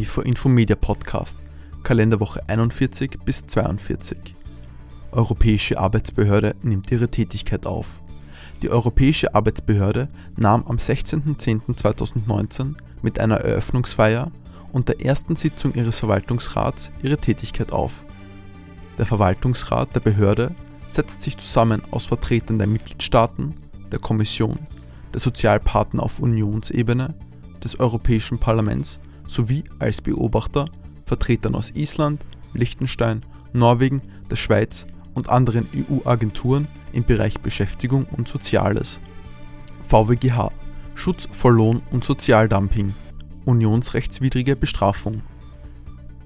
PV Infomedia Podcast, Kalenderwoche 41 bis 42. Europäische Arbeitsbehörde nimmt ihre Tätigkeit auf. Die Europäische Arbeitsbehörde nahm am 16.10.2019 mit einer Eröffnungsfeier und der ersten Sitzung ihres Verwaltungsrats ihre Tätigkeit auf. Der Verwaltungsrat der Behörde setzt sich zusammen aus Vertretern der Mitgliedstaaten, der Kommission, der Sozialpartner auf Unionsebene, des Europäischen Parlaments sowie als Beobachter Vertretern aus Island, Liechtenstein, Norwegen, der Schweiz und anderen EU-Agenturen im Bereich Beschäftigung und Soziales. VWGH Schutz vor Lohn- und Sozialdumping Unionsrechtswidrige Bestrafung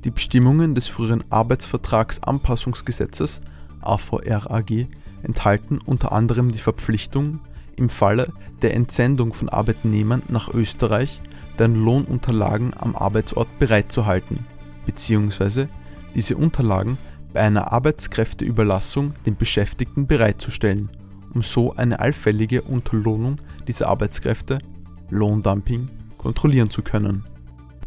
Die Bestimmungen des früheren Arbeitsvertragsanpassungsgesetzes AVRAG enthalten unter anderem die Verpflichtung, im Falle der Entsendung von Arbeitnehmern nach Österreich deren Lohnunterlagen am Arbeitsort bereitzuhalten bzw. diese Unterlagen bei einer Arbeitskräfteüberlassung den Beschäftigten bereitzustellen, um so eine allfällige Unterlohnung dieser Arbeitskräfte (Lohndumping) kontrollieren zu können.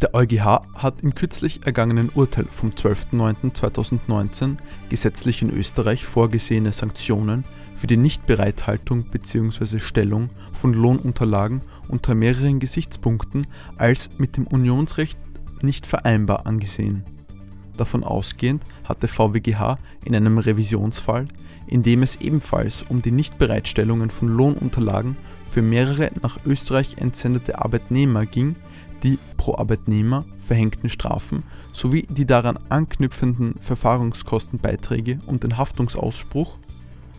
Der EuGH hat im kürzlich ergangenen Urteil vom 12.09.2019 gesetzlich in Österreich vorgesehene Sanktionen für die Nichtbereithaltung bzw. Stellung von Lohnunterlagen unter mehreren Gesichtspunkten als mit dem Unionsrecht nicht vereinbar angesehen. Davon ausgehend hat der VWGH in einem Revisionsfall, in dem es ebenfalls um die Nichtbereitstellungen von Lohnunterlagen für mehrere nach Österreich entsendete Arbeitnehmer ging, die pro Arbeitnehmer verhängten Strafen sowie die daran anknüpfenden Verfahrungskostenbeiträge und den Haftungsausspruch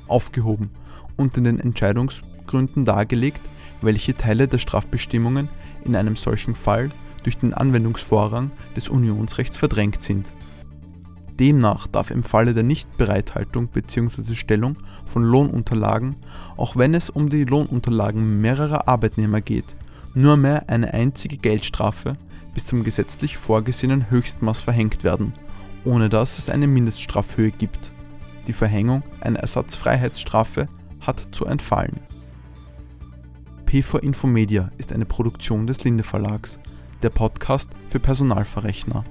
aufgehoben und in den Entscheidungsgründen dargelegt, welche Teile der Strafbestimmungen in einem solchen Fall durch den Anwendungsvorrang des Unionsrechts verdrängt sind. Demnach darf im Falle der Nichtbereithaltung bzw. Stellung von Lohnunterlagen, auch wenn es um die Lohnunterlagen mehrerer Arbeitnehmer geht, nur mehr eine einzige Geldstrafe bis zum gesetzlich vorgesehenen Höchstmaß verhängt werden, ohne dass es eine Mindeststrafhöhe gibt. Die Verhängung einer Ersatzfreiheitsstrafe hat zu entfallen. PV Infomedia ist eine Produktion des Linde Verlags, der Podcast für Personalverrechner.